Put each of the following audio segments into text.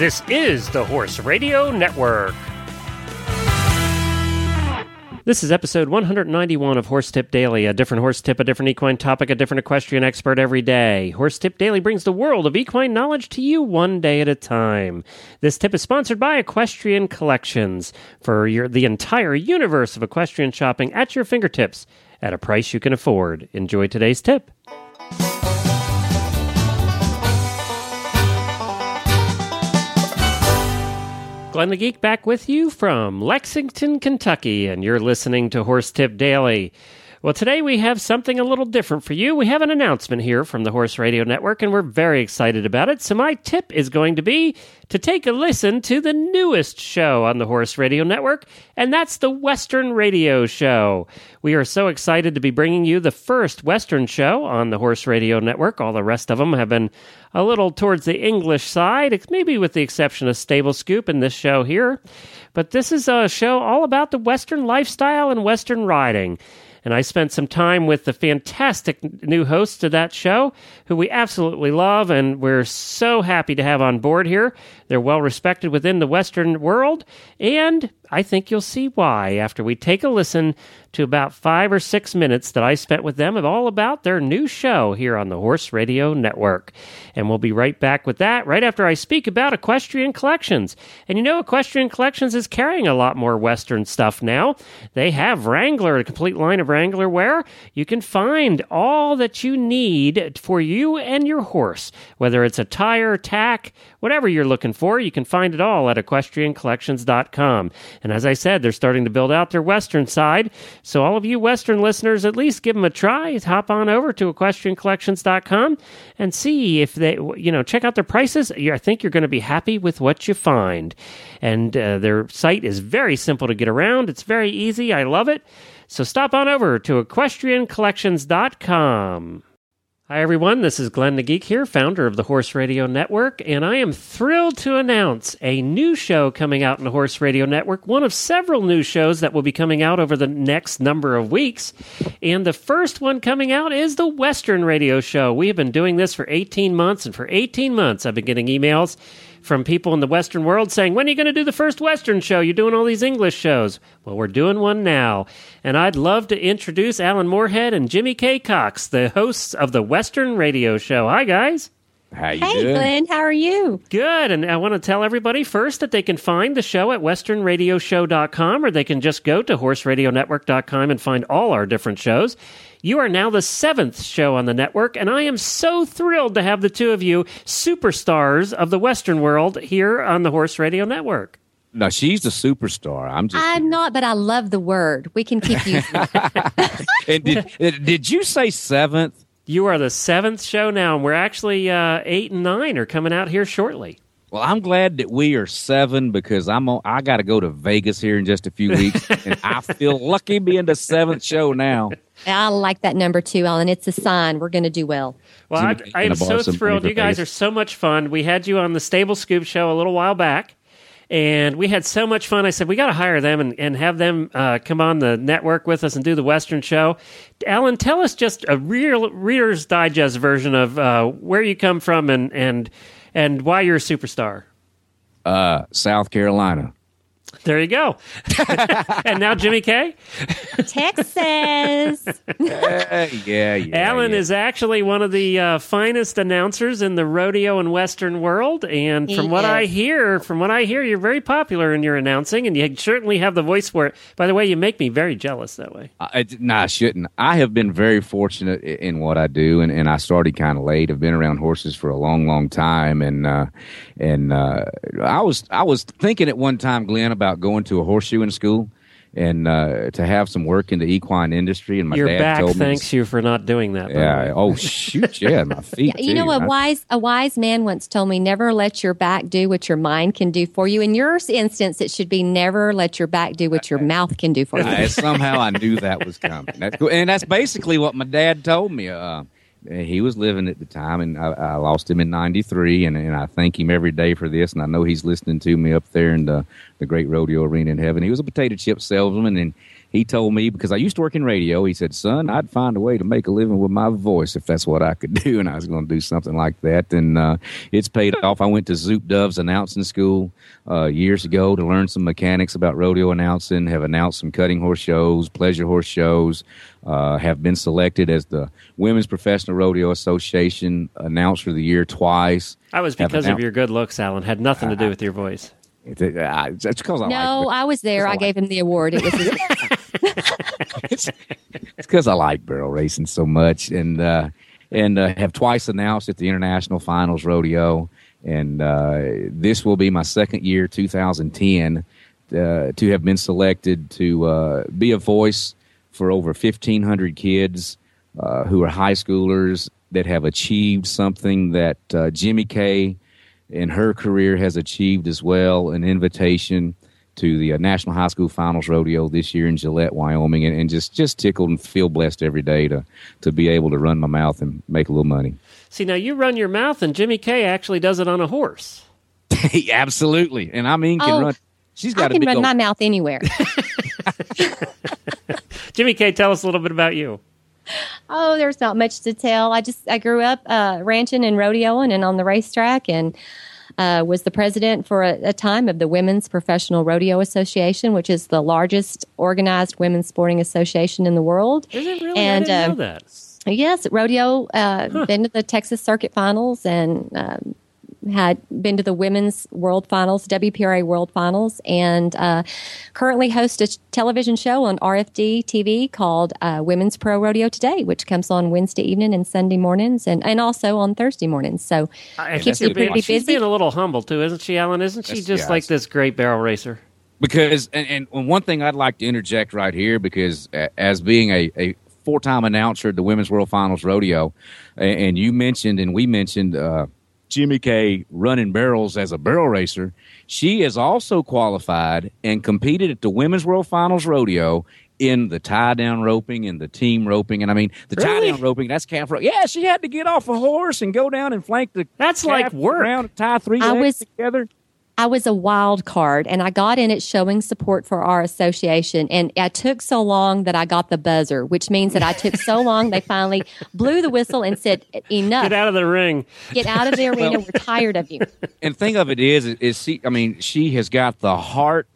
This is the Horse Radio Network. This is episode 191 of Horse Tip Daily, a different horse tip, a different equine topic, a different equestrian expert every day. Horse Tip Daily brings the world of equine knowledge to you one day at a time. This tip is sponsored by Equestrian Collections for your, the entire universe of equestrian shopping at your fingertips at a price you can afford. Enjoy today's tip. Glenn the Geek back with you from Lexington, Kentucky, and you're listening to Horse Tip Daily. Well, today we have something a little different for you. We have an announcement here from the Horse Radio Network, and we're very excited about it. So, my tip is going to be to take a listen to the newest show on the Horse Radio Network, and that's the Western Radio Show. We are so excited to be bringing you the first Western show on the Horse Radio Network. All the rest of them have been a little towards the English side, maybe with the exception of Stable Scoop in this show here. But this is a show all about the Western lifestyle and Western riding. And I spent some time with the fantastic new hosts of that show, who we absolutely love and we're so happy to have on board here. They're well respected within the Western world, and I think you'll see why after we take a listen to about five or six minutes that I spent with them of all about their new show here on the Horse Radio Network. And we'll be right back with that right after I speak about Equestrian Collections. And you know, Equestrian Collections is carrying a lot more Western stuff now. They have Wrangler, a complete line of Wrangler wear. You can find all that you need for you and your horse, whether it's a tire, tack, whatever you're looking for. You can find it all at equestriancollections.com. And as I said, they're starting to build out their Western side. So, all of you Western listeners, at least give them a try. Hop on over to equestriancollections.com and see if they, you know, check out their prices. I think you're going to be happy with what you find. And uh, their site is very simple to get around, it's very easy. I love it. So, stop on over to equestriancollections.com. Hi, everyone. This is Glenn the Geek here, founder of the Horse Radio Network, and I am thrilled to announce a new show coming out in the Horse Radio Network, one of several new shows that will be coming out over the next number of weeks. And the first one coming out is the Western Radio Show. We have been doing this for 18 months, and for 18 months, I've been getting emails from people in the Western world saying, When are you going to do the first Western show? You're doing all these English shows. Well, we're doing one now. And I'd love to introduce Alan Moorhead and Jimmy K. Cox, the hosts of the Western Radio Show. Hi, guys. How you hey, doing? Glenn, how are you? Good. And I want to tell everybody first that they can find the show at westernradioshow.com or they can just go to horseradionetwork.com and find all our different shows. You are now the seventh show on the network, and I am so thrilled to have the two of you superstars of the Western world here on the Horse Radio Network. No, she's the superstar. I'm just. I'm not, but I love the word. We can keep using it. and did, did you say seventh? You are the seventh show now, and we're actually uh, eight and nine are coming out here shortly. Well, I'm glad that we are seven because I'm on, I got to go to Vegas here in just a few weeks, and I feel lucky being the seventh show now. I like that number too, Alan. It's a sign we're going to do well. Well, I, I am so thrilled. You for guys are so much fun. We had you on the Stable Scoop show a little while back, and we had so much fun. I said we got to hire them and, and have them uh, come on the network with us and do the Western show. Alan, tell us just a real Reader's Digest version of uh, where you come from and and and why you're a superstar. Uh, South Carolina. There you go. and now Jimmy K. Texas. Uh, yeah, yeah. Alan yeah. is actually one of the uh, finest announcers in the rodeo and western world, and He from what I hear, from what I hear, you're very popular in your announcing, and you certainly have the voice for it. By the way, you make me very jealous that way. I, no, I shouldn't. I have been very fortunate in what I do, and, and I started kind of late. I've been around horses for a long, long time, and uh, and uh, I was I was thinking at one time, Glenn, about going to a horseshoeing school and uh, to have some work in the equine industry. And my your dad back told me, thanks you for not doing that. by Yeah. way. Oh shoot! Yeah, my feet. you know, too. a I- wise a wise man once told me, "Never let your back do what your mind can do for you." In your instance, it should be, "Never let your back do what your mouth can do for you." I, somehow I knew that was coming. That's cool. And that's basically what my dad told me. Uh, he was living at the time, and I, I lost him in '93, and, and I thank him every day for this. And I know he's listening to me up there in the, the great rodeo arena in heaven. He was a potato chip salesman, and he told me because I used to work in radio. He said, "Son, I'd find a way to make a living with my voice if that's what I could do." And I was going to do something like that, and uh, it's paid off. I went to Zoop Dove's announcing school uh, years ago to learn some mechanics about rodeo announcing. Have announced some cutting horse shows, pleasure horse shows. Uh, have been selected as the Women's Professional Rodeo Association announcer of the year twice. That was because of your good looks, Alan. Had nothing to do with your voice. It's, uh, it's because I no, like, I was there. I, like gave him the award. It was his, it's because I like barrel racing so much, and uh, and uh, have twice announced at the International Finals Rodeo, and uh, this will be my second year, 2010, uh, to have been selected to uh, be a voice for over 1,500 kids uh, who are high schoolers that have achieved something that Jimmy Kay in her career has achieved as well, an invitation to the uh, National High School Finals Rodeo this year in Gillette, Wyoming, and, and, just just tickled and feel blessed every day to to be able to run my mouth and make a little money. See, now you run your mouth, and Jimmy Kay actually does it on a horse. Absolutely, and I mean can oh, run. She's got. I can run old... my mouth anywhere. Jimmy Kay, tell us a little bit about you. Oh, there's not much to tell. I just I grew up uh, ranching and rodeoing and on the racetrack and uh, was the president for a, a, time of the Women's Professional Rodeo Association, which is the largest organized women's sporting association in the world. Is it really? And, I didn't uh, know that. Yes, rodeo. Uh, huh. Been to the Texas Circuit Finals and um, had been to the women's world finals, WPRA world finals, and uh, currently host a television show on RFD TV called uh, Women's Pro Rodeo Today, which comes on Wednesday evening and Sunday mornings, and, and also on Thursday mornings. So it keeps you pretty busy. She's being a little humble too, isn't she, Alan? Isn't she just like this great barrel racer? Because and, and one thing I'd like to interject right here, because as being a, a four-time announcer at the Women's World Finals Rodeo, and you mentioned and we mentioned. Uh, Jimmy Kay running barrels as a barrel racer. She is also qualified and competed at the Women's World Finals Rodeo in the tie down roping and the team roping. And I mean, the really? tie down roping, that's calf rope. Yeah, she had to get off a horse and go down and flank the That's like work. Around, tie three I legs was, together. I was a wild card and I got in it showing support for our association. And I took so long that I got the buzzer, which means that I took so long they finally blew the whistle and said, Enough. Get out of the ring. Get out of the arena. well, We're tired of you. And thing of it is, is she, I mean, she has got the heart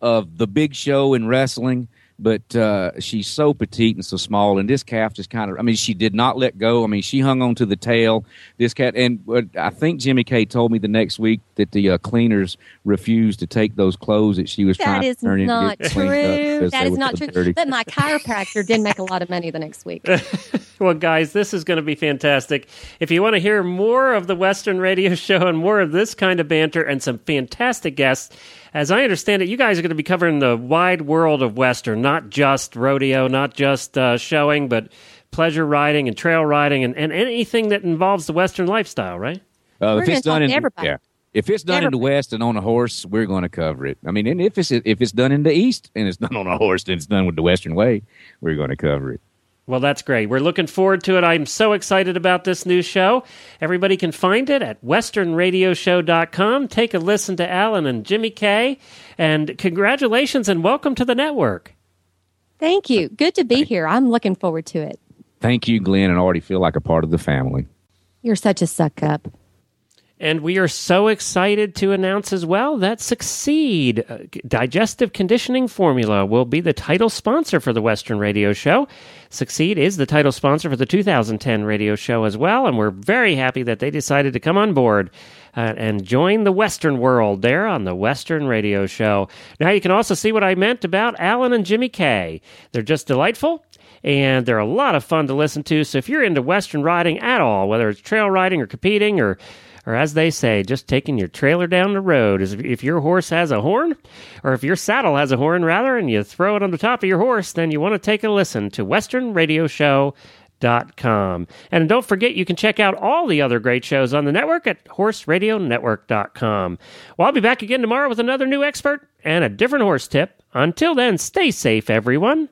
of the big show in wrestling but uh, she's so petite and so small. And this calf just kind of, I mean, she did not let go. I mean, she hung on to the tail. This cat, and uh, I think Jimmy Kay told me the next week that the uh, cleaners refused to take those clothes that she was that trying to turn into. That is not true. That is not true. Dirty. But my chiropractor did make a lot of money the next week. well, guys, this is going to be fantastic. If you want to hear more of the Western Radio Show and more of this kind of banter and some fantastic guests, as I understand it, you guys are going to be covering the wide world of Western, not just rodeo, not just uh, showing, but pleasure riding and trail riding and, and anything that involves the Western lifestyle, right? Uh, if it's done in yeah, if it's done everybody. in the West and on a horse, we're going to cover it. I mean, and if it's if it's done in the East and it's done on a horse, then it's done with the Western way. We're going to cover it. Well, that's great. We're looking forward to it. I'm so excited about this new show. Everybody can find it at westernradioshow.com. Take a listen to Alan and Jimmy Kay. And congratulations and welcome to the network. Thank you. Good to be here. I'm looking forward to it. Thank you, Glenn, and I already feel like a part of the family. You're such a suck up. And we are so excited to announce as well that Succeed uh, Digestive Conditioning Formula will be the title sponsor for the Western Radio Show. Succeed is the title sponsor for the 2010 radio show as well, and we're very happy that they decided to come on board uh, and join the Western world there on the Western Radio Show. Now you can also see what I meant about Alan and Jimmy Kay. They're just delightful and they're a lot of fun to listen to. So if you're into Western riding at all, whether it's trail riding or competing or or as they say, just taking your trailer down the road. Is if your horse has a horn, or if your saddle has a horn, rather, and you throw it on the top of your horse, then you want to take a listen to Western Radio Show. Dot com. And don't forget, you can check out all the other great shows on the network at horseradionetwork.com. Well, I'll be back again tomorrow with another new expert and a different horse tip. Until then, stay safe, everyone.